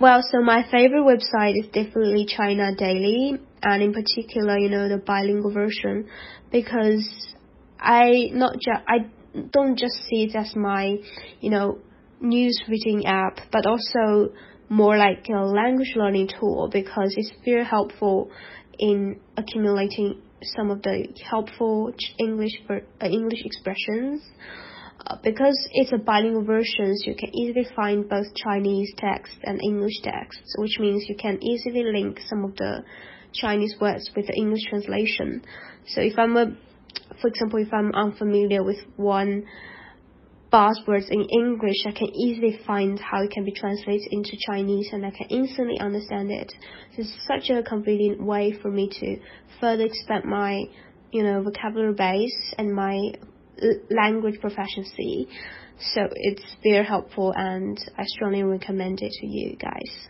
Well, so my favorite website is definitely China Daily, and in particular, you know, the bilingual version, because I not just I don't just see it as my, you know, news reading app, but also more like a language learning tool because it's very helpful in accumulating some of the helpful English uh, English expressions. Uh, because it's a bilingual version, you can easily find both Chinese text and English text, which means you can easily link some of the Chinese words with the English translation. So if I'm a, for example, if I'm unfamiliar with one buzzwords in English, I can easily find how it can be translated into Chinese and I can instantly understand it. It's such a convenient way for me to further expand my, you know, vocabulary base and my language proficiency. So it's very helpful and I strongly recommend it to you guys.